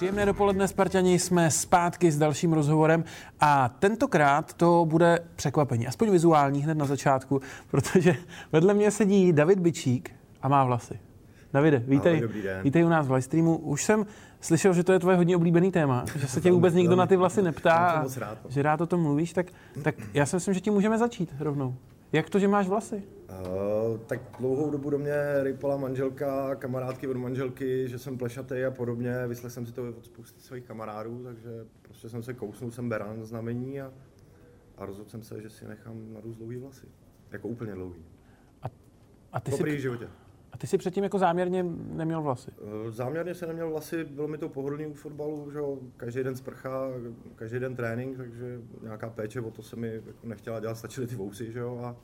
Příjemné dopoledne, Spartani, jsme zpátky s dalším rozhovorem a tentokrát to bude překvapení, aspoň vizuální hned na začátku, protože vedle mě sedí David Bičík a má vlasy. Davide, vítej, Ahoj, vítej u nás v livestreamu. Už jsem slyšel, že to je tvoje hodně oblíbený téma, že se tě vůbec nikdo na ty vlasy neptá a no. že rád o tom mluvíš, tak, tak já si myslím, že ti můžeme začít rovnou. Jak to, že máš vlasy? Uh, tak dlouhou dobu do mě rypala manželka, kamarádky od manželky, že jsem plešatý a podobně. Vyslech jsem si to od spousty svých kamarádů, takže prostě jsem se kousnul, jsem beran znamení a, a rozhodl jsem se, že si nechám narůst dlouhý vlasy. Jako úplně dlouhý. A, a ty Poprvé v si, životě. Ty si předtím jako záměrně neměl vlasy. Uh, záměrně jsem neměl vlasy, bylo mi to pohodlný u fotbalu, že jo, každý den sprcha, každý den trénink, takže nějaká péče o to se mi jako nechtěla dělat, stačily ty vousy, že jo, a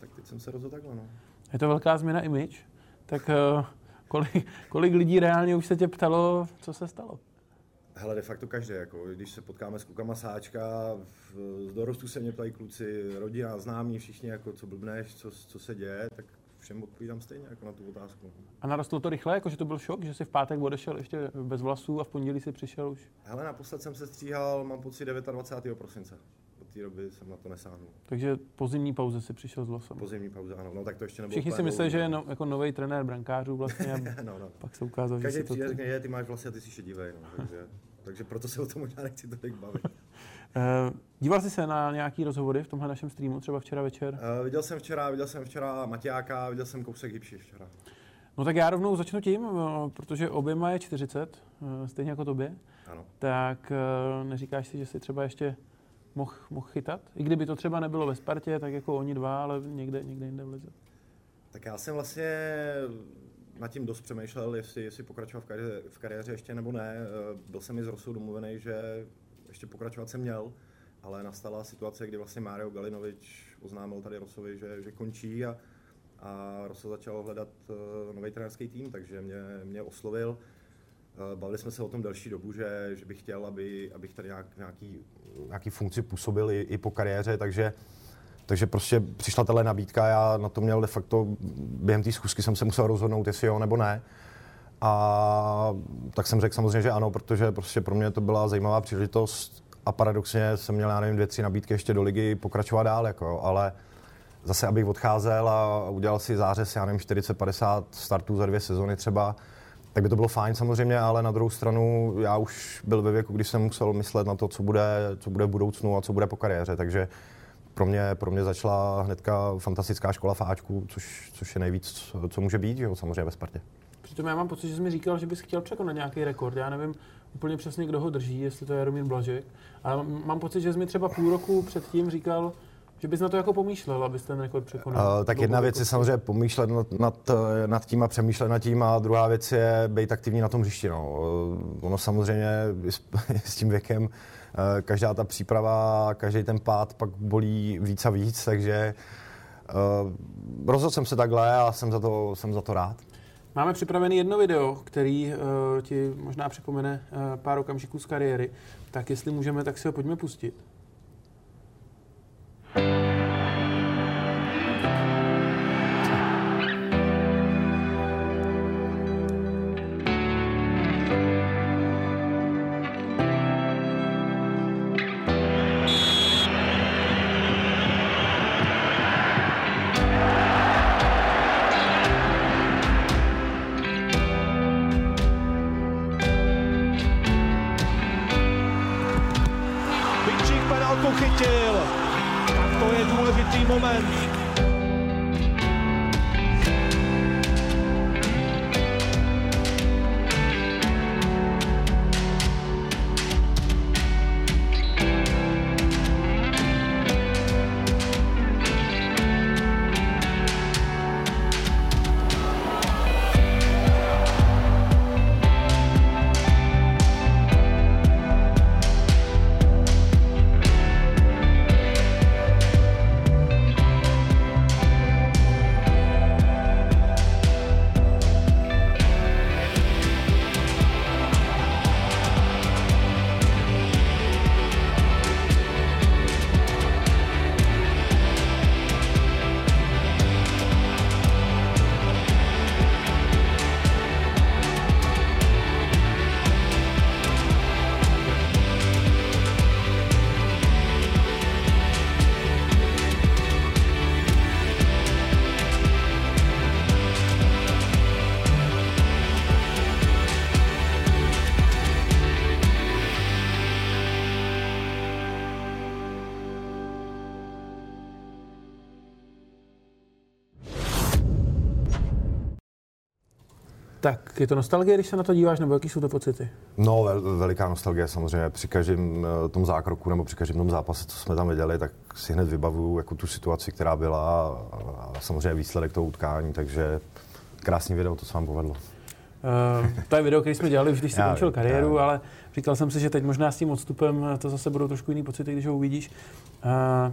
tak teď jsem se rozhodl takhle, no. Je to velká změna image. Tak uh, kolik, kolik lidí reálně už se tě ptalo, co se stalo? Hele, de facto každý, jako, když se potkáme s klukama sáčka, v, z dorostu se mě ptají kluci, rodina, známí, všichni, jako, co blbneš, co, co se děje, tak všem odpovídám stejně jako na tu otázku. A narostlo to rychle, jako že to byl šok, že jsi v pátek odešel ještě bez vlasů a v pondělí si přišel už. Hele, naposled jsem se stříhal, mám pocit 29. prosince. Od té doby jsem na to nesáhnul. Takže po zimní pauze si přišel s vlasem. Po zimní pauze, ano. No tak to ještě nebylo Všichni si mysleli, že je no, jako nový trenér brankářů vlastně a no, no. pak se ukázalo, že Každý si to... přijde a řekne, je, ty máš vlasy a ty jsi šedivej, no, takže, takže proto se o tom možná nechci tolik bavit. Uh, díval jsi se na nějaký rozhovory v tomhle našem streamu, třeba včera večer? Uh, viděl jsem včera, viděl jsem včera Matějáka, viděl jsem kousek hybši včera. No tak já rovnou začnu tím, eh, protože oběma je 40, eh, stejně jako tobě. Ano. Tak eh, neříkáš si, že si třeba ještě mohl mohl chytat? I kdyby to třeba nebylo ve Spartě, tak jako oni dva, ale někde, někde jinde v lize. Tak já jsem vlastně nad tím dost přemýšlel, jestli, jestli pokračovat v kariéře, v kariéře ještě nebo ne. Eh, Byl jsem i z Rosou domluvený, že ještě pokračovat jsem měl, ale nastala situace, kdy vlastně Mario Galinovič oznámil tady Rosovi, že, že končí a, a Rosa začal hledat nový trenérský tým, takže mě, mě oslovil. Eh, Bavili jsme se o tom delší dobu, že, že bych chtěl, aby, abych tady nějak, nějaký, nějaký funkci působil i, i po kariéře, takže takže prostě přišla tahle nabídka, já na to měl de facto, během té schůzky jsem se musel rozhodnout, jestli jo nebo ne. A tak jsem řekl samozřejmě, že ano, protože prostě pro mě to byla zajímavá příležitost a paradoxně jsem měl, já nevím, dvě, tři nabídky ještě do ligy pokračovat dál, jako, ale zase, abych odcházel a udělal si zářez, já nevím, 40-50 startů za dvě sezony třeba, tak by to bylo fajn samozřejmě, ale na druhou stranu já už byl ve věku, kdy jsem musel myslet na to, co bude, co bude v budoucnu a co bude po kariéře, takže pro mě, pro mě začala hnedka fantastická škola v Ačku, což, což je nejvíc, co, může být, jo, samozřejmě ve Spartě. Přitom já mám pocit, že jsi mi říkal, že bys chtěl překonat nějaký rekord. Já nevím úplně přesně, kdo ho drží, jestli to je Jaromír Blažek, ale mám- pocit, že jsi mi třeba půl roku předtím říkal, že bys na to jako pomýšlel, abys ten rekord překonal. Uh, tak jedna věc je samozřejmě pomýšlet nad, nad, nad tím a přemýšlet nad tím a druhá věc je být aktivní na tom hřišti. No. Uh, ono samozřejmě s, s tím věkem každá ta příprava, každý ten pád pak bolí víc a víc, takže uh, rozhodl jsem se takhle a jsem za to, jsem za to rád. Máme připravený jedno video, který uh, ti možná připomene uh, pár okamžiků z kariéry. Tak jestli můžeme, tak si ho pojďme pustit. Vinčík Tak je to nostalgie, když se na to díváš, nebo jaký jsou to pocity? No, vel, veliká nostalgie samozřejmě. Při každém eh, tom zákroku nebo při každém tom zápase, co jsme tam viděli, tak si hned vybavuju jako tu situaci, která byla a, a samozřejmě výsledek toho utkání, takže krásný video, to se vám povedlo. Uh, to je video, který jsme dělali už, když jsi končil kariéru, já. ale říkal jsem si, že teď možná s tím odstupem eh, to zase budou trošku jiný pocity, když ho uvidíš. Uh,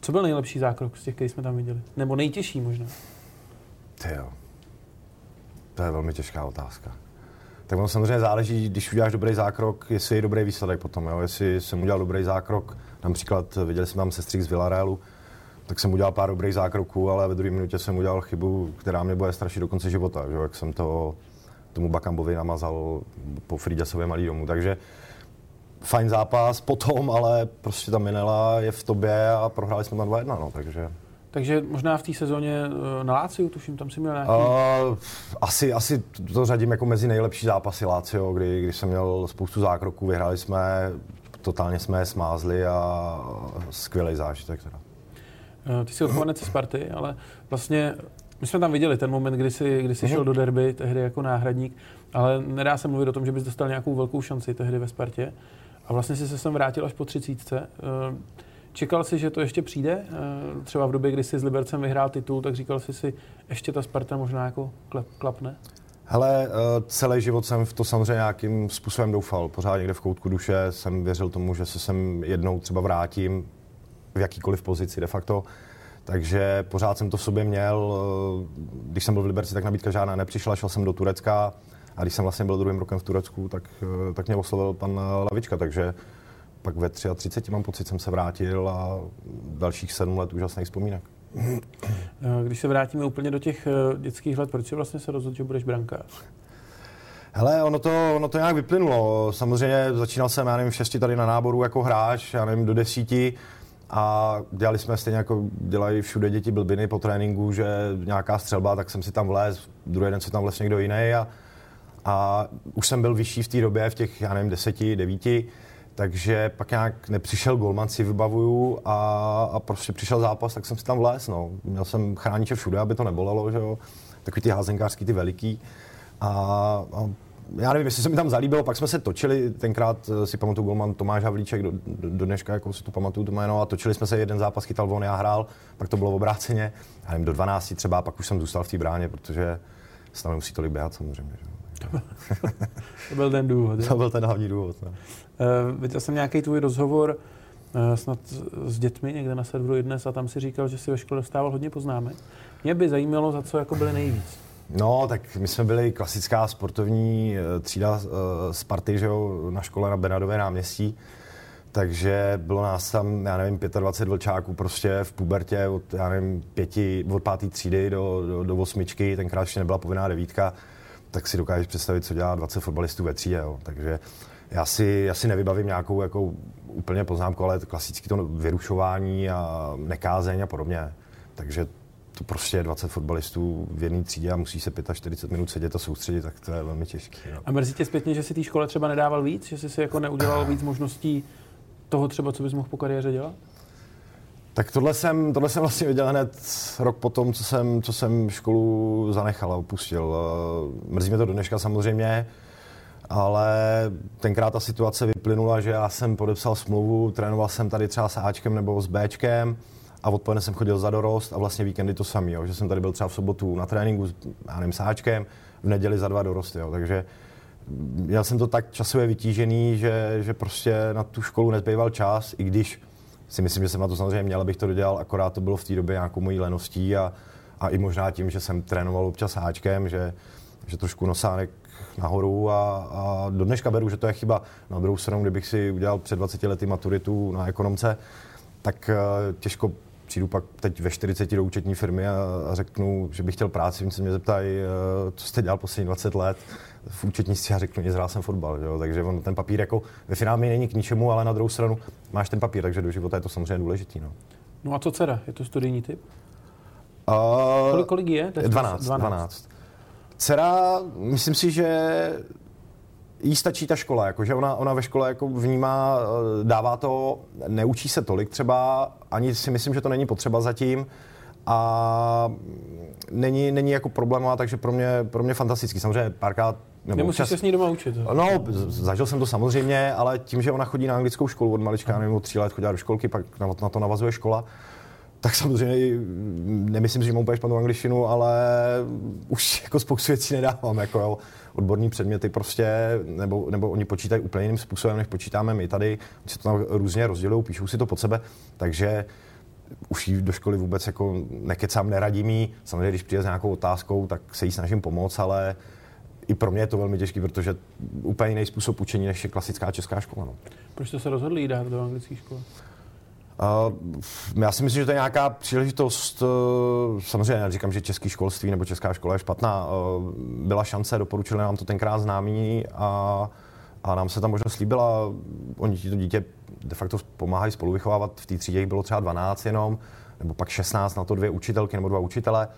co byl nejlepší zákrok z těch, který jsme tam viděli? Nebo nejtěžší možná? Ty jo. To je velmi těžká otázka. Tak ono samozřejmě záleží, když uděláš dobrý zákrok, jestli je dobrý výsledek potom. Jo? Jestli jsem udělal dobrý zákrok, například viděli jsme tam sestřík z Villarealu, tak jsem udělal pár dobrých zákroků, ale ve druhé minutě jsem udělal chybu, která mě bude strašit do konce života, že? jak jsem to tomu Bakambovi namazal po Frýďasově malý domu. Takže fajn zápas potom, ale prostě ta Minela je v tobě a prohráli jsme tam 2-1, no, takže... Takže možná v té sezóně eh, na Láciu, tuším, tam si měl nějaký... Uh, asi, asi to řadím jako mezi nejlepší zápasy Lácio, kdy, kdy jsem měl spoustu zákroků, vyhráli jsme, totálně jsme je smázli a skvělý zážitek teda. Eh, ty jsi odchovanec Sparty, ale vlastně my jsme tam viděli ten moment, kdy jsi, kdy jsi mm-hmm. šel do derby, tehdy jako náhradník, ale nedá se mluvit o tom, že bys dostal nějakou velkou šanci tehdy ve Spartě. A vlastně jsi se sem vrátil až po třicítce. Čekal jsi, že to ještě přijde? Eh, třeba v době, kdy jsi s Libercem vyhrál titul, tak říkal jsi si, ještě ta Sparta možná jako klapne? Hele, eh, celý život jsem v to samozřejmě nějakým způsobem doufal. Pořád někde v koutku duše jsem věřil tomu, že se sem jednou třeba vrátím v jakýkoliv pozici de facto. Takže pořád jsem to v sobě měl. Eh, když jsem byl v Liberci, tak nabídka žádná nepřišla, šel jsem do Turecka a když jsem vlastně byl druhým rokem v Turecku, tak, tak mě oslovil pan Lavička, takže pak ve 33 mám pocit, jsem se vrátil a dalších sedm let úžasných vzpomínek. Eh, když se vrátíme úplně do těch eh, dětských let, proč vlastně se rozhodl, že budeš brankář? Hele, ono to, ono to nějak vyplynulo. Samozřejmě začínal jsem, já nevím, v šesti tady na náboru jako hráč, já nevím, do desíti a dělali jsme stejně jako dělají všude děti blbiny po tréninku, že nějaká střelba, tak jsem si tam vlez, druhý den se tam vlez někdo jiný a, a už jsem byl vyšší v té době, v těch, já nevím, deseti, devíti, takže pak nějak nepřišel golman, si vybavuju a, a prostě přišel zápas, tak jsem si tam vlez, no. Měl jsem chrániče všude, aby to nebolelo, že jo. Takový ty házenkářský, ty veliký. A, a já nevím, jestli se mi tam zalíbilo, pak jsme se točili, tenkrát eh, si pamatuju golman Tomáš Havlíček, do, do, dneška jako si to pamatuju to jméno, a točili jsme se jeden zápas, chytal on, já hrál, pak to bylo obráceně, já nevím, do 12 třeba, pak už jsem zůstal v té bráně, protože se tam nemusí tolik běhat samozřejmě. Že? to byl ten důvod. To byl ten hlavní důvod. No. Uh, viděl jsem nějaký tvůj rozhovor uh, snad s dětmi někde na serveru dnes a tam si říkal, že si ve škole dostával hodně poznámek. Mě by zajímalo, za co jako byly nejvíc. No, tak my jsme byli klasická sportovní eh, třída z party, že jo, na škole na Benadové náměstí. Takže bylo nás tam, já nevím, 25 vlčáků prostě v pubertě od, já nevím, pěti, od páté třídy do, do, do osmičky, tenkrát ještě nebyla povinná devítka tak si dokážeš představit, co dělá 20 fotbalistů ve třídě. Jo. Takže já si, já si nevybavím nějakou jako úplně poznámku, ale klasicky to vyrušování a nekázeň a podobně. Takže to prostě je 20 fotbalistů v jedné třídě a musí se 45 minut sedět a soustředit, tak to je velmi těžké. No. A mrzí tě zpětně, že si té škole třeba nedával víc, že jsi si jako neudělal víc možností toho třeba, co bys mohl po kariéře dělat? Tak tohle jsem, tohle jsem vlastně viděl hned rok potom, co jsem, co jsem školu zanechal a opustil. Mrzí mě to do dneška samozřejmě, ale tenkrát ta situace vyplynula, že já jsem podepsal smlouvu, trénoval jsem tady třeba s Ačkem nebo s Bčkem a odpoledne jsem chodil za dorost a vlastně víkendy to samý, jo, že jsem tady byl třeba v sobotu na tréninku, já nevím, s Ačkem, v neděli za dva dorosty, jo, takže měl jsem to tak časově vytížený, že, že prostě na tu školu nezbýval čas, i když si myslím, že jsem na to samozřejmě měl, abych to dodělal, akorát to bylo v té době nějakou mojí leností a, a i možná tím, že jsem trénoval občas háčkem, že, že trošku nosánek nahoru a, a do dneška beru, že to je chyba. Na druhou stranu, kdybych si udělal před 20 lety maturitu na ekonomce, tak uh, těžko přijdu pak teď ve 40 do účetní firmy a, a řeknu, že bych chtěl práci, oni se mě zeptají, uh, co jste dělal poslední 20 let, v účetnictví a řeknu, že jsem fotbal, jo? takže on, ten papír jako ve finále mi není k ničemu, ale na druhou stranu máš ten papír, takže do života je to samozřejmě důležitý. No, no a co dcera? Je to studijní typ? Uh, kolik, kolik je? 12, 12. 12. Dcera, myslím si, že jí stačí ta škola, jakože ona, ona ve škole jako vnímá, eh, dává to, neučí se tolik třeba, ani si myslím, že to není potřeba zatím, a není, není jako problémová, takže pro mě, pro mě fantastický. Samozřejmě párkrát nebo Nemusíš občas, se s ní doma učit. No, zažil jsem to samozřejmě, ale tím, že ona chodí na anglickou školu od malička, nevím, od tří let chodila do školky, pak na to navazuje škola, tak samozřejmě nemyslím si, že mám úplně špatnou angličtinu, ale už jako spoustu věcí nedávám. Jako, jo. Odborní předměty prostě, nebo, nebo oni počítají úplně jiným způsobem, než počítáme my tady. Oni se to tam různě rozdělují, píšou si to pod sebe, takže už jí do školy vůbec jako nekecám, neradím jí. Samozřejmě, když přijde s nějakou otázkou, tak se jí snažím pomoct, ale i pro mě je to velmi těžké, protože úplně jiný způsob učení než je klasická česká škola. No. Proč jste se rozhodli jít dát do anglické školy? Uh, já si myslím, že to je nějaká příležitost, uh, samozřejmě neříkám, že český školství nebo česká škola je špatná, uh, byla šance, doporučili nám to tenkrát známí a, a nám se tam možnost slíbila, oni to dítě de facto pomáhají spolu vychovávat, v té třídě bylo třeba 12 jenom, nebo pak 16, na to dvě učitelky nebo dva učitele.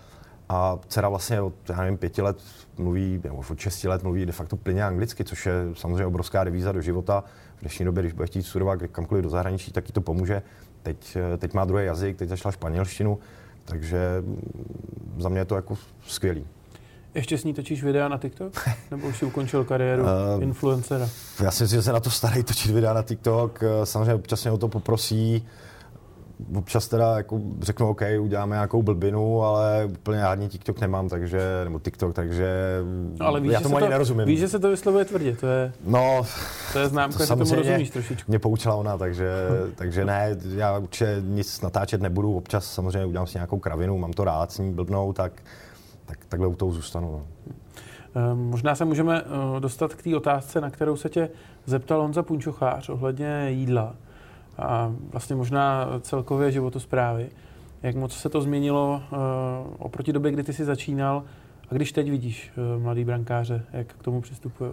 A dcera vlastně od, já nevím, pěti let mluví, nebo od šesti let mluví de facto plně anglicky, což je samozřejmě obrovská devíza do života. V dnešní době, když bude chtít studovat kamkoliv do zahraničí, tak jí to pomůže. Teď, teď má druhý jazyk, teď začala španělštinu, takže za mě je to jako skvělý. Ještě s ní točíš videa na TikTok? Nebo už si ukončil kariéru uh, influencera? Já si myslím, že se na to starají točit videa na TikTok. Samozřejmě občas mě o to poprosí občas teda jako řeknu, OK, uděláme nějakou blbinu, ale úplně ani TikTok nemám, takže, nebo TikTok, takže no, ale víš, já tomu ani to, nerozumím. Víš, že se to vyslovuje tvrdě, to je, no, to je známka, to že tomu rozumíš trošičku. Mě poučila ona, takže, takže ne, já určitě nic natáčet nebudu, občas samozřejmě udělám si nějakou kravinu, mám to rád s ní blbnou, tak, tak takhle u toho zůstanu. No. Ehm, možná se můžeme eh, dostat k té otázce, na kterou se tě zeptal Honza Punčochář ohledně jídla a vlastně možná celkově životosprávy. Jak moc se to změnilo uh, oproti době, kdy ty jsi začínal a když teď vidíš uh, mladý brankáře, jak k tomu přistupují?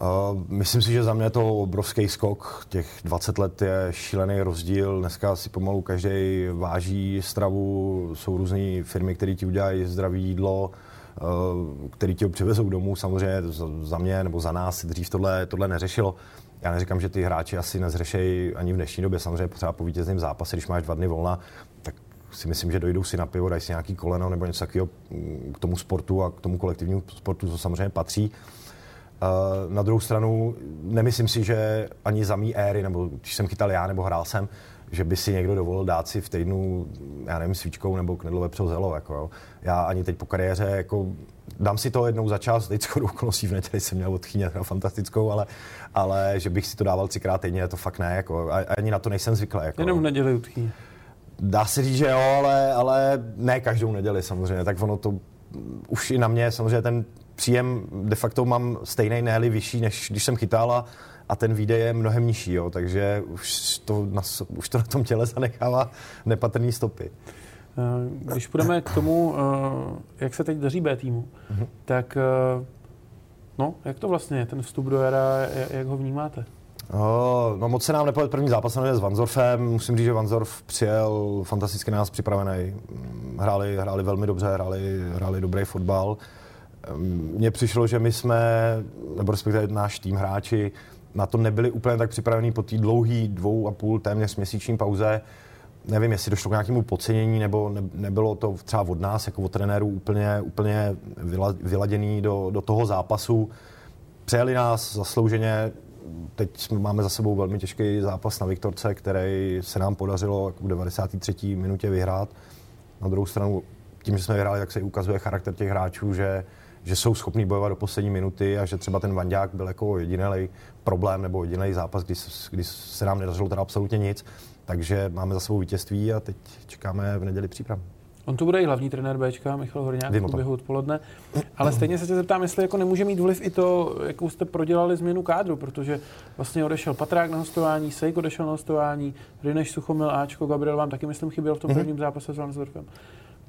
Uh, myslím si, že za mě je to obrovský skok. Těch 20 let je šílený rozdíl. Dneska si pomalu každý váží stravu. Jsou různé firmy, které ti udělají zdravé jídlo, uh, které ti ho přivezou domů. Samozřejmě za mě nebo za nás dřív tohle, tohle neřešilo. Já neříkám, že ty hráči asi nezřešejí ani v dnešní době. Samozřejmě potřeba po vítězném zápase, když máš dva dny volna, tak si myslím, že dojdou si na pivo, dají si nějaký koleno nebo něco takového mm, k tomu sportu a k tomu kolektivnímu sportu, co samozřejmě patří. Na druhou stranu, nemyslím si, že ani za mý éry, nebo když jsem chytal já nebo hrál jsem, že by si někdo dovolil dát si v týdnu, já nevím, svíčkou nebo knedlové přozelo. Jako, jo. Já ani teď po kariéře jako dám si to jednou za čas, teď skoro okolností v neděli jsem měl od Chyně fantastickou, ale, ale že bych si to dával třikrát týdně, to fakt ne, jako, ani na to nejsem zvyklý. Jako. Jenom v neděli od Dá se říct, že jo, ale, ale ne každou neděli samozřejmě, tak ono to už i na mě samozřejmě ten příjem de facto mám stejný, ne vyšší, než když jsem chytal a, ten výdej je mnohem nižší, jo, takže už to, na, už to na tom těle zanechává nepatrný stopy. Eh, když půjdeme k tomu, eh, jak se teď daří B týmu, mm-hmm. tak eh, no, jak to vlastně je, ten vstup do jara, jak ho vnímáte? No moc se nám nepovedl první zápas s Vanzorfem. Musím říct, že Vanzorf přijel fantasticky na nás připravený. Hráli, hráli velmi dobře, hráli, hráli dobrý fotbal. Mně přišlo, že my jsme, nebo respektive náš tým hráči, na to nebyli úplně tak připravení po té dlouhé dvou a půl, téměř měsíční pauze nevím, jestli došlo k nějakému podcenění, nebo ne, nebylo to třeba od nás, jako od trenérů, úplně, úplně vyladěný do, do toho zápasu. Přejeli nás zaslouženě, teď máme za sebou velmi těžký zápas na Viktorce, který se nám podařilo jako v 93. minutě vyhrát. Na druhou stranu, tím, že jsme vyhráli, tak se ukazuje charakter těch hráčů, že, že jsou schopní bojovat do poslední minuty a že třeba ten Vandák byl jako jediný problém nebo jediný zápas, kdy, kdy se nám nedařilo teda absolutně nic. Takže máme za sebou vítězství a teď čekáme v neděli přípravu. On tu bude i hlavní trenér Bčka, Michal Horňák, v průběhu odpoledne. Ale stejně se tě zeptám, jestli jako nemůže mít vliv i to, jakou jste prodělali změnu kádru, protože vlastně odešel Patrák na hostování, Sejk odešel na hostování, Rineš Suchomil, Ačko, Gabriel vám taky, myslím, chyběl v tom mhm. prvním zápase s Vansdorfem.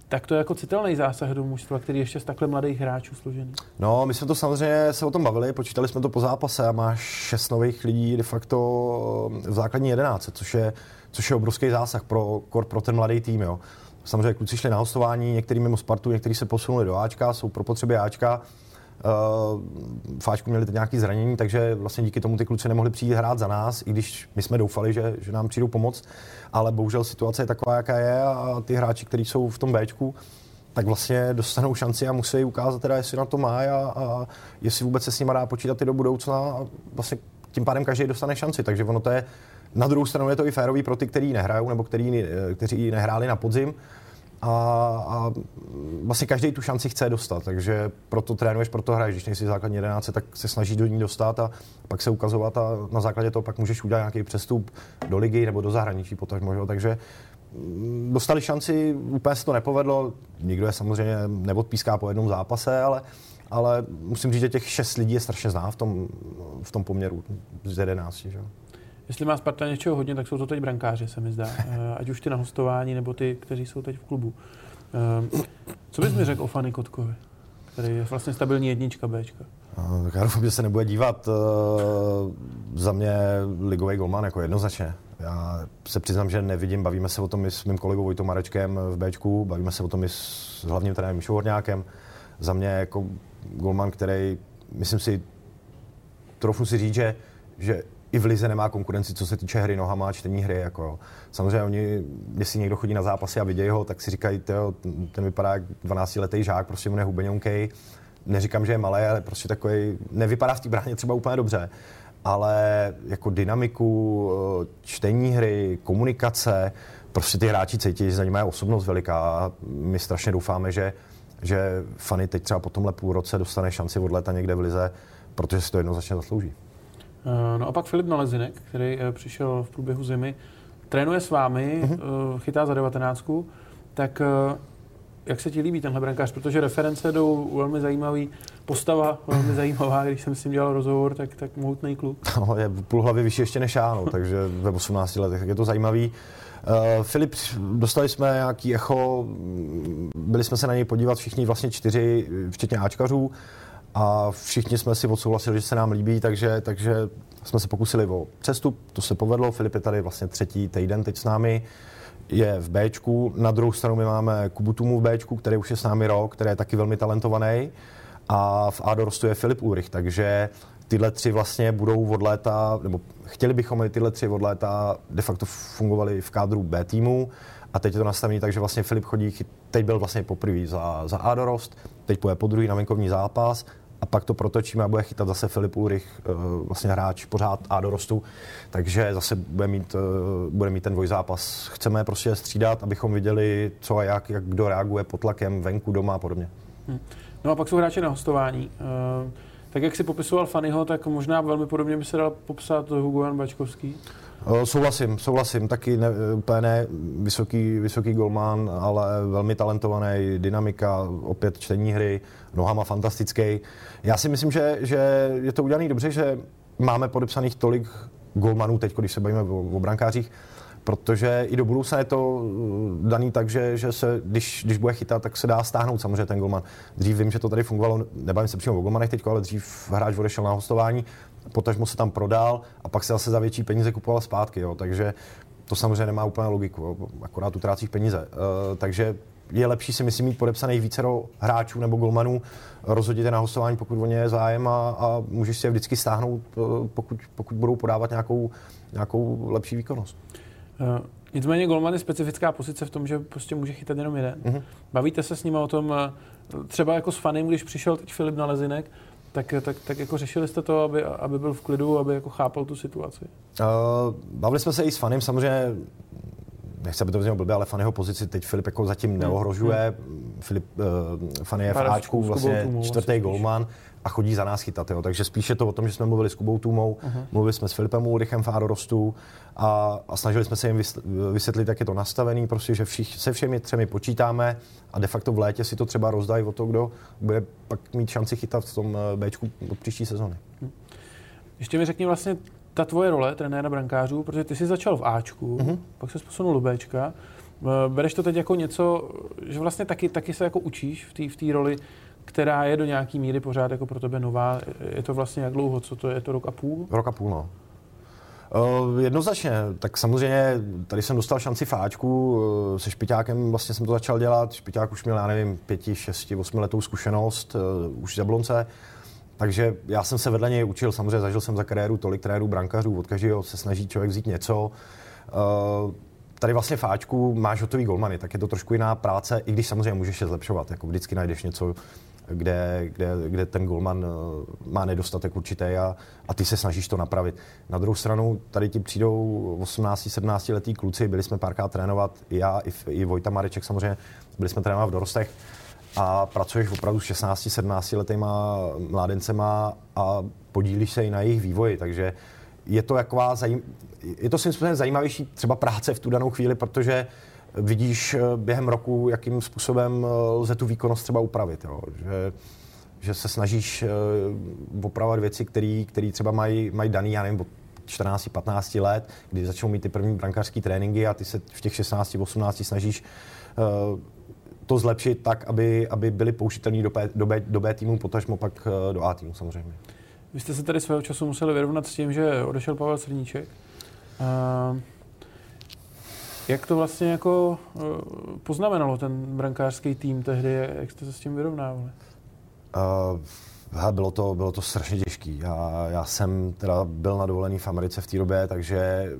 Tak to je jako citelný zásah do mužstva, který ještě z takhle mladých hráčů složený. No, my jsme to samozřejmě se o tom bavili, počítali jsme to po zápase a máš šest nových lidí de facto v základní jedenáce, což je což je obrovský zásah pro, pro ten mladý tým. Jo. Samozřejmě kluci šli na hostování, některý mimo Spartu, někteří se posunuli do Ačka, jsou pro potřeby Ačka. Uh, Fáčku měli nějaké zranění, takže vlastně díky tomu ty kluci nemohli přijít hrát za nás, i když my jsme doufali, že, že nám přijdou pomoct, ale bohužel situace je taková, jaká je a ty hráči, kteří jsou v tom Bčku, tak vlastně dostanou šanci a musí ukázat teda, jestli na to má a, a jestli vůbec se s nimi dá počítat i do budoucna a vlastně tím pádem každý dostane šanci, takže ono to je, na druhou stranu je to i férový pro ty, kteří nehrajou nebo který, kteří nehráli na podzim, a, a vlastně každý tu šanci chce dostat, takže proto trénuješ, proto hraješ. Když nejsi základní jedenáce, tak se snažíš do ní dostat a pak se ukazovat a na základě toho pak můžeš udělat nějaký přestup do ligy nebo do zahraničí potažmo. Takže mm, dostali šanci, úplně se to nepovedlo, nikdo je samozřejmě neodpíská po jednom zápase, ale, ale musím říct, že těch šest lidí je strašně zná v tom, v tom poměru z jedenácti. Že? Jestli má Sparta něčeho hodně, tak jsou to teď brankáři, se mi zdá. Eh, ať už ty na hostování, nebo ty, kteří jsou teď v klubu. Eh, co bys mi řekl o Fanny Kotkovi, který je vlastně stabilní jednička Bčka? Eh, tak já doufám, že se nebude dívat. Za mě ligový golman jako jednoznačně. Já se přiznám, že nevidím, bavíme se o tom i s mým kolegou Vojtou Marečkem v Bčku, bavíme se o tom i s hlavním trenérem Mišou Horňákem. Za mě jako golman, který, myslím si, trochu si říct, že, že i v lize nemá konkurenci, co se týče hry nohama a čtení hry. Jako Samozřejmě oni, jestli někdo chodí na zápasy a vidějí ho, tak si říkají, tyjo, ten vypadá jak 12-letý žák, prostě on je hubeňonkej. Neříkám, že je malý, ale prostě takový, nevypadá v té bráně třeba úplně dobře. Ale jako dynamiku, čtení hry, komunikace, prostě ty hráči cítí, že za ním je osobnost veliká a my strašně doufáme, že, že Fanny teď třeba po tomhle půl roce dostane šanci od léta někde v lize, protože si to jednoznačně zaslouží. Eh, no a pak Filip Nalezinek, který eh, přišel v průběhu zimy, trénuje s vámi, uh-huh. chytá za devatenáctku, tak jak se ti líbí tenhle brankář? Protože reference jdou velmi zajímavý, postava velmi zajímavá, když jsem s tím dělal rozhovor, tak, tak mohutný kluk. No, je půl hlavy vyšší ještě než já, no, takže ve 18 letech je to zajímavý. Uh, Filip, dostali jsme nějaký echo, byli jsme se na něj podívat všichni vlastně čtyři, včetně Ačkařů a všichni jsme si odsouhlasili, že se nám líbí, takže, takže jsme se pokusili o přestup, to se povedlo, Filip je tady vlastně třetí týden teď s námi, je v Bčku, na druhou stranu my máme Kubutumu v Bčku, který už je s námi rok, který je taky velmi talentovaný. A v A dorostu je Filip Ulrich, takže tyhle tři vlastně budou od léta, nebo chtěli bychom, aby tyhle tři od léta de facto fungovali v kádru B týmu. A teď je to nastavené tak, že vlastně Filip chodí, teď byl vlastně poprvé za, za A dorost, teď půjde po druhý na venkovní zápas a pak to protočíme a bude chytat zase Filip Ulrich, eh, vlastně hráč pořád a dorostu, takže zase bude mít, eh, bude mít ten dvojzápas. Chceme prostě střídat, abychom viděli, co a jak, jak kdo reaguje pod tlakem venku, doma a podobně. Hmm. No a pak jsou hráči na hostování. Uh, tak jak si popisoval Fannyho, tak možná velmi podobně by se dal popsat Hugo Jan Bačkovský. Souhlasím, souhlasím. Taky ne, úplně ne vysoký, vysoký golman, ale velmi talentovaný, dynamika, opět čtení hry, nohama fantastický. Já si myslím, že, že je to udělané dobře, že máme podepsaných tolik golmanů teď, když se bavíme o, o brankářích, protože i do budoucna je to uh, daný tak, že, že se, když, když bude chytat, tak se dá stáhnout samozřejmě ten golman. Dřív vím, že to tady fungovalo, nebavím se přímo o golmanech teď, ale dřív hráč odešel na hostování, potažmo se tam prodal a pak se zase za větší peníze kupoval zpátky. Jo. Takže to samozřejmě nemá úplně logiku, jo. akorát utrácíš peníze. Uh, takže je lepší si myslím mít podepsaných více hráčů nebo golmanů, rozhodit na hostování, pokud o ně je zájem a, a můžeš si je vždycky stáhnout, uh, pokud, pokud budou podávat nějakou, nějakou lepší výkonnost. Uh, nicméně golman je specifická pozice v tom, že prostě může chytat jenom jeden. Uh-huh. Bavíte se s ním o tom, třeba jako s fanem, když přišel teď Filip Nalezinek, tak, tak, tak jako řešili jste to, aby, aby byl v klidu, aby jako chápal tu situaci? Uh, bavili jsme se i s Fanem, samozřejmě nechci, aby to vznělo blbě, ale Fannyho pozici teď Filip jako zatím hmm. neohrožuje. Hmm. Filip, uh, Fanny je v Ačku, vlastně čtvrtý golman a chodí za nás chytat. Jo. Takže spíše to o tom, že jsme mluvili s Kubou Tumou, uh-huh. mluvili jsme s Filipem Ulrichem v Ádorostu a, a snažili jsme se jim vysvětlit, jak je to nastavený, prostě, že všich, se všemi třemi počítáme a de facto v létě si to třeba rozdají o to, kdo bude pak mít šanci chytat v tom eh, Bčku od příští sezony. Uh-huh. Ještě mi řekni vlastně ta tvoje role trenéra brankářů, protože ty jsi začal v Ačku, uh-huh. pak se posunul do Bčka. Eh, bereš to teď jako něco, že vlastně taky, taky se jako učíš v té v roli která je do nějaký míry pořád jako pro tebe nová. Je to vlastně jak dlouho? Co to je? Je to rok a půl? Rok a půl, no. Uh, jednoznačně, tak samozřejmě tady jsem dostal šanci fáčku, uh, se Špiťákem vlastně jsem to začal dělat, Špiťák už měl, já nevím, pěti, šesti, osmi letou zkušenost, uh, už v Jablonce, takže já jsem se vedle něj učil, samozřejmě zažil jsem za kariéru tolik trenérů, brankařů, od každého se snaží člověk vzít něco. Tady vlastně fáčku máš hotový golmany, tak je to trošku jiná práce, i když samozřejmě můžeš je zlepšovat, jako vždycky najdeš něco, kde, kde, kde ten golman eh, má nedostatek určitý a, a ty se snažíš to napravit. Na druhou stranu tady ti přijdou 18-17 letý kluci, byli jsme párkrát trénovat, i já, i, i Vojta Mareček samozřejmě, byli jsme trénovat v dorostech a pracuješ opravdu s 16-17 letýma mládencema a podílíš se i na jejich vývoji, takže je to taková zajím, je to svým způsobem zajímavější třeba práce v tu danou chvíli, protože vidíš eh, během roku, jakým způsobem eh, lze tu výkonnost třeba upravit. Jo? Že, že se snažíš uh, opravovat věci, které třeba mají, mají daný, já nevím, 14-15 let, kdy začnou mít ty první brankářské tréninky a ty se v těch 16-18 snažíš to zlepšit tak, aby, aby byly použitelné do, do, do B týmu, potažmo pak do A týmu samozřejmě. Vy jste se tady svého času museli vyrovnat s tím, že odešel Pavel Srníček. Uh, jak to vlastně jako uh, poznamenalo ten brankářský tým tehdy? Jak jste se s tím vyrovnávali? Uh, bylo to, bylo to strašně těžké. Já, já jsem teda byl na dovolený v Americe v té době, takže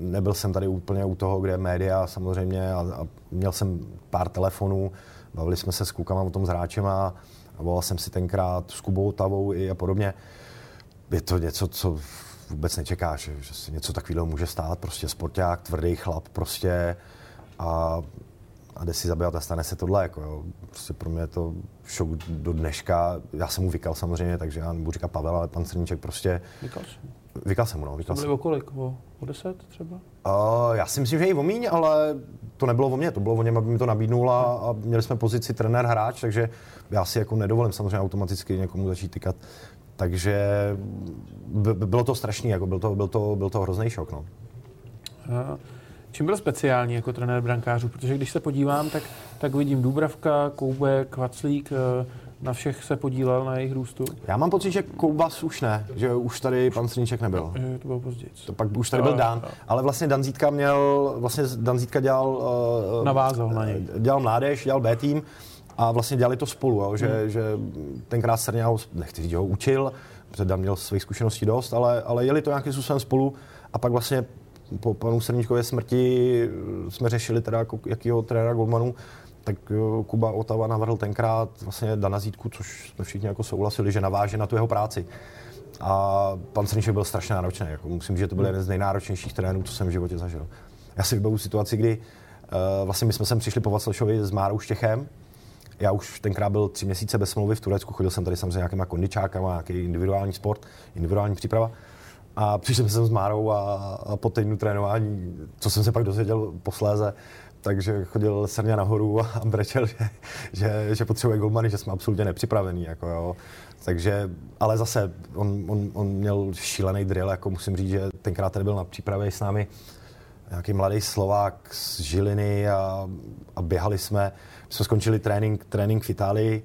nebyl jsem tady úplně u toho, kde média samozřejmě a, a měl jsem pár telefonů, bavili jsme se s klukama o tom s hráčem a, a volal jsem si tenkrát s Kubou Tavou i a podobně. Je to něco, co vůbec nečekáš, že se něco takového může stát. Prostě sporták, tvrdý chlap prostě a, a jde si zabývat a stane se tohle. Jako, jo. Prostě pro mě je to šok do dneška. Já jsem mu vykal samozřejmě, takže já nebudu říkat Pavel, ale pan Crníček prostě... Vykal jsem. Vykal jsem mu, no. Vykal o kolik? O, o deset třeba? Uh, já si myslím, že i o míň, ale to nebylo o mě, to bylo o něm, aby mi to nabídnul a, a měli jsme pozici trenér hráč, takže já si jako nedovolím samozřejmě automaticky někomu začít tykat takže bylo to strašný, jako byl, to, byl, to, byl to hrozný šok. No. Čím byl speciální jako trenér brankářů? Protože když se podívám, tak, tak vidím Dubravka, Koubek, Vaclík, eh, na všech se podílel na jejich růstu. Já mám pocit, že Koubas už ne, že už tady pan Srníček nebyl. Že to bylo později. To pak už tady byl Dan, ale vlastně Danzítka měl, vlastně Danzítka dělal... Uh, Navázal na něj. Dělal mládež, dělal B tým a vlastně dělali to spolu, jo, že, hmm. že tenkrát Srňa ho, nechci říct, ho učil, protože Dan měl svých zkušeností dost, ale, ale jeli to nějakým způsobem spolu a pak vlastně po panu Srníčkově smrti jsme řešili teda, jako, jakýho trenéra Goldmanu, tak Kuba Otava navrhl tenkrát vlastně Dana Zítku, což jsme všichni jako souhlasili, že naváže na tu jeho práci. A pan Srníček byl strašně náročný. Jako musím říct, že to byl jeden z nejnáročnějších trenérů, co jsem v životě zažil. Já si vybavu situaci, kdy uh, vlastně my jsme sem přišli po Vaclešovi s Márou Štěchem, já už tenkrát byl tři měsíce bez smlouvy v Turecku, chodil jsem tady samozřejmě nějakýma kondičákama, nějaký individuální sport, individuální příprava. A přišel jsem s Márou a, a po týdnu trénování, co jsem se pak dozvěděl posléze, takže chodil Srně nahoru a brečel, že, že, že potřebuje golmany, že jsme absolutně nepřipravení. Jako jo. Takže, ale zase, on, on, on měl šílený drill, jako musím říct, že tenkrát tady byl na přípravě s námi nějaký mladý Slovák z Žiliny a, a běhali jsme jsme skončili trénink, trénink v Itálii,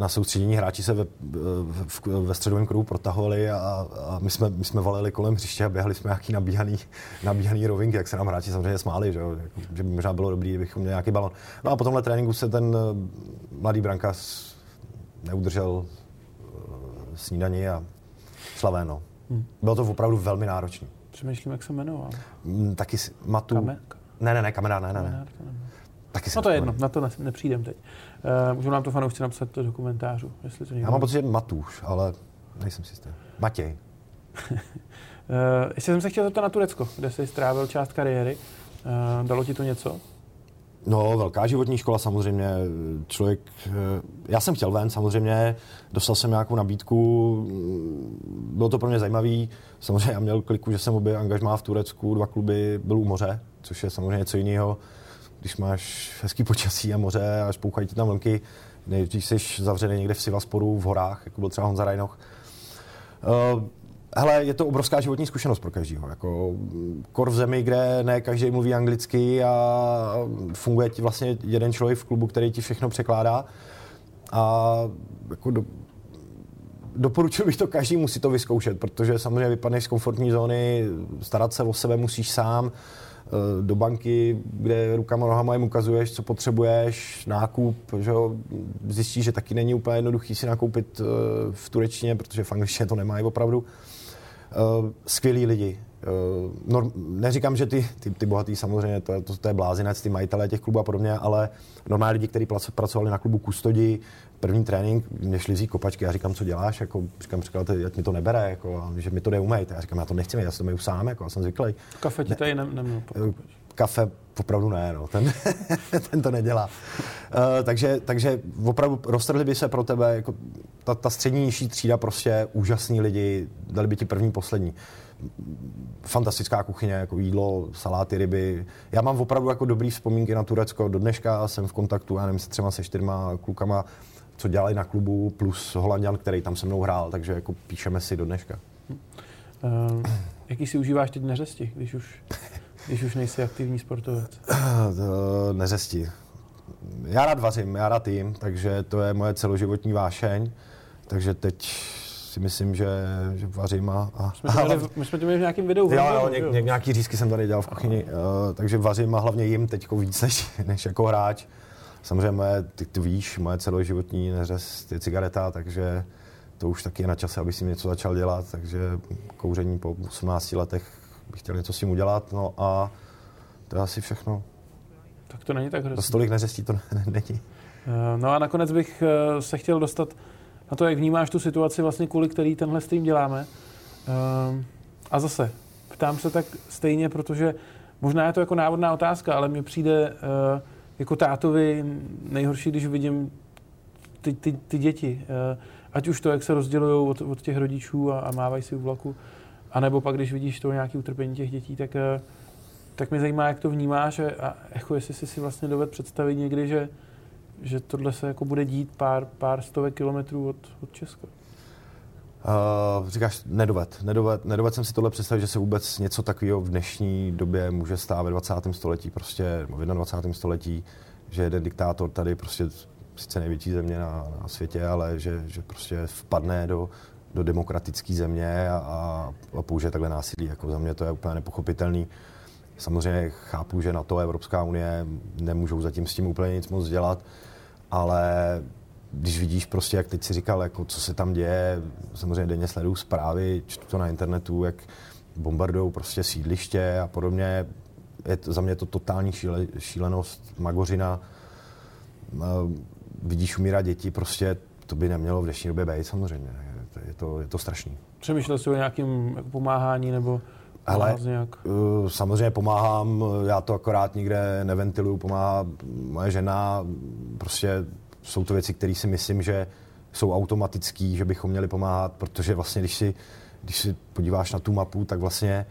na soustředění hráči se ve, v, ve středovém kruhu protahovali a, a my, jsme, my jsme valili kolem hřiště a běhali jsme nějaký nabíhaný, nabíhaný rovinky, jak se nám hráči samozřejmě smáli, že, že by možná bylo dobré, kdybychom měli nějaký balon. No a po tomhle tréninku se ten eh, mladý brankář neudržel eh, snídaní a slavé, no. Hmm. Bylo to opravdu velmi náročné. Přemýšlím, jak se jmenoval. Mm, taky Matu. Kame? Ne, ne, ne, kamenár, ne, ne. ne. Taky no to je jedno, na to ne, nepřijdem teď. Uh, můžu nám to fanoušci napsat do komentářů, jestli to někdo... Já mám pocit, že Matuš, ale nejsem si jistý. Matěj. uh, ještě jsem se chtěl zeptat na Turecko, kde jsi strávil část kariéry. Uh, dalo ti to něco? No, velká životní škola samozřejmě. Člověk, já jsem chtěl ven samozřejmě, dostal jsem nějakou nabídku, bylo to pro mě zajímavé. Samozřejmě já měl kliku, že jsem obě angažmá v Turecku, dva kluby, byl u moře, což je samozřejmě něco jiného když máš hezký počasí a moře a špouchají ti tam vlnky, když jsi zavřený někde v Sivasporu, v horách, jako byl třeba Honza Rajnoch. Uh, hele, je to obrovská životní zkušenost pro každého. Jako kor v zemi, kde ne každý mluví anglicky a funguje ti vlastně jeden člověk v klubu, který ti všechno překládá. A jako do, doporučil bych to každému si to vyzkoušet, protože samozřejmě vypadneš z komfortní zóny, starat se o sebe musíš sám, eh, do banky, kde rukama nohama jim ukazuješ, co potřebuješ, nákup, že jo, zjistíš, že taky není úplně jednoduchý si nakoupit eh, v turečtině, protože v angličtině to nemají opravdu. Eh, skvělí lidi. Norm, neříkám, že ty, ty, ty bohatý samozřejmě, to, to, to je blázinec, ty majitelé těch klubů a podobně, ale normální lidi, kteří pracovali na klubu Kustodi, první trénink, mě šli vzít kopačky, já říkám, co děláš, jako, říkám, překladatel, ať mi to nebere, jako, že mi to jde. Já říkám, já to nechci mít, já si to meju sám, jako, já jsem zvyklý. Kafe ti tady ne, ne, eh, Kafe opravdu ne, no. ten, ten to nedělá. Uh, takže, takže opravdu roztrhli by se pro tebe, jako ta, ta střední nižší třída prostě úžasní lidi, dali by ti první, poslední fantastická kuchyně, jako jídlo, saláty, ryby. Já mám opravdu jako dobrý vzpomínky na Turecko. Do dneška jsem v kontaktu, já nevím, se třema, se čtyřma klukama, co dělali na klubu, plus Holandian, který tam se mnou hrál, takže jako píšeme si do dneška. Uh, jaký si užíváš teď neřesti, když už, když už nejsi aktivní sportovec? neřesti. Já rád vařím, já rád jím, takže to je moje celoživotní vášeň. Takže teď si myslím, že, že vařím a... a my, jsme měli, my jsme to měli v nějakém videu. Jo, jo, ně, ně, nějaký řízky jsem tady dělal v kuchyni, uh, takže vařím a hlavně jim teď víc než, než jako hráč. Samozřejmě ty, ty víš, moje celoživotní neřest je cigareta, takže to už taky je na čase, aby si něco začal dělat, takže kouření po 18 letech bych chtěl něco s tím udělat, no a to je asi všechno. Tak to není tak hrozný. Stolik neřestí to není. Eh, no a nakonec bych eh, se chtěl dostat na to, jak vnímáš tu situaci, vlastně kvůli který tenhle stream děláme. Eh, a zase, ptám se tak stejně, protože možná je to jako návodná otázka, ale mně přijde jako tátovi nejhorší, když vidím ty, ty, ty děti. Eh, ať už to, jak se rozdělují od, od těch rodičů a, a mávají si u vlaku, anebo pak, když vidíš to nějaké utrpení těch dětí, tak, eh, tak mě zajímá, jak to vnímáš a, a jako jestli jsi si vlastně doved představit někdy, že, že tohle se jako bude dít pár, pár stovek kilometrů od, od Česka. Uh, říkáš, nedoved. nedoved. Nedoved jsem si tohle představit, že se vůbec něco takového v dnešní době může stát ve 20. století, prostě v 21. století, že jeden diktátor tady prostě sice největší země na, na světě, ale že, že prostě vpadne do, do demokratické země a, a použije takhle násilí. Jako za mě to je úplně nepochopitelný. Samozřejmě chápu, že na to Evropská unie nemůžou zatím s tím úplně nic moc dělat, ale když vidíš prostě, jak teď si říkal, jako co se tam děje, samozřejmě denně sleduju zprávy, čtu to na internetu, jak bombardují prostě sídliště a podobně. Je to, za mě to totální šíle, šílenost, magořina. Vidíš umírat děti, prostě to by nemělo v dnešní době být samozřejmě. Je to, je to, strašný. Přemýšlel jsi o nějakém pomáhání nebo ale nějak? Uh, samozřejmě pomáhám, já to akorát nikde neventiluju, pomáhá moje žena, prostě jsou to věci, které si myslím, že jsou automatické, že bychom měli pomáhat, protože vlastně, když si, když si podíváš na tu mapu, tak vlastně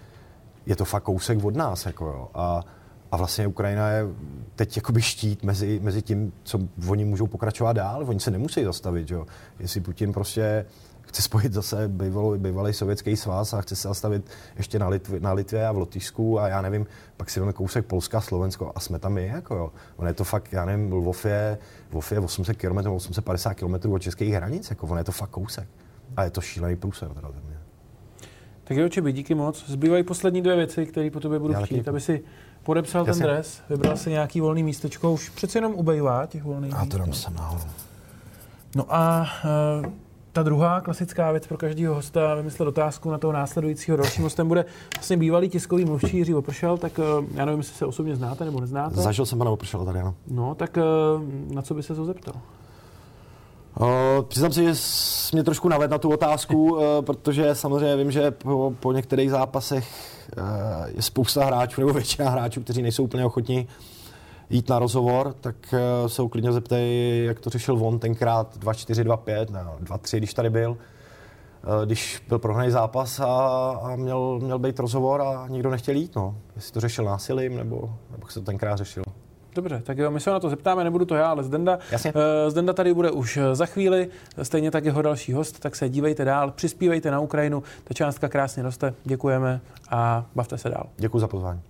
je to fakt kousek od nás. Jako jo. A, a vlastně Ukrajina je teď jakoby štít mezi, mezi tím, co oni můžou pokračovat dál. Oni se nemusí zastavit. Jo. Jestli Putin prostě chce spojit zase bývalý, bývalý sovětský svaz a chce se zastavit ještě na, Litvě, na Litvě a v Lotyšsku a já nevím, pak si jdeme kousek Polska, Slovensko a jsme tam my, jako jo. Ono je to fakt, já nevím, Lvov je, Lvov je 800 km, 850 km od českých hranic, jako ono je to fakt kousek. A je to šílený průser teda mě. Tak jo, Čebi, díky moc. Zbývají poslední dvě věci, které po tobě budu já chtít, aby si podepsal Jasně. ten dres, vybral si nějaký volný místečko, už přece jenom ubejvá těch volných A to dám se nahoru. No a uh, ta druhá klasická věc pro každého hosta, vymyslet otázku na toho následujícího. Dalším hostem bude vlastně bývalý tiskový mluvčí Jiří Opršel, tak eh, já nevím, jestli se osobně znáte nebo neznáte. Zažil jsem pana Opršela tady, ano. No, tak eh, na co by se to zeptal? Uh, přiznám se, že mě trošku naved na tu otázku, uh, protože samozřejmě vím, že po, po některých zápasech uh, je spousta hráčů nebo většina hráčů, kteří nejsou úplně ochotní jít na rozhovor, tak eh, se uklidně zeptej, jak to řešil on tenkrát 2-4, 2-5, ne, 2-3, když tady byl, eh, když byl prohraný zápas a, a měl, měl být rozhovor a nikdo nechtěl jít, no. Jestli to řešil násilím, nebo, nebo se to tenkrát řešil. Dobře, tak jo, my se na to zeptáme, nebudu to já, ale Zdenda. Jasně. Uh, Zdenda tady bude už za chvíli, stejně tak jeho další host, tak se dívejte dál, přispívejte na Ukrajinu, ta částka krásně roste, děkujeme a bavte se dál. Děkuji za pozvání.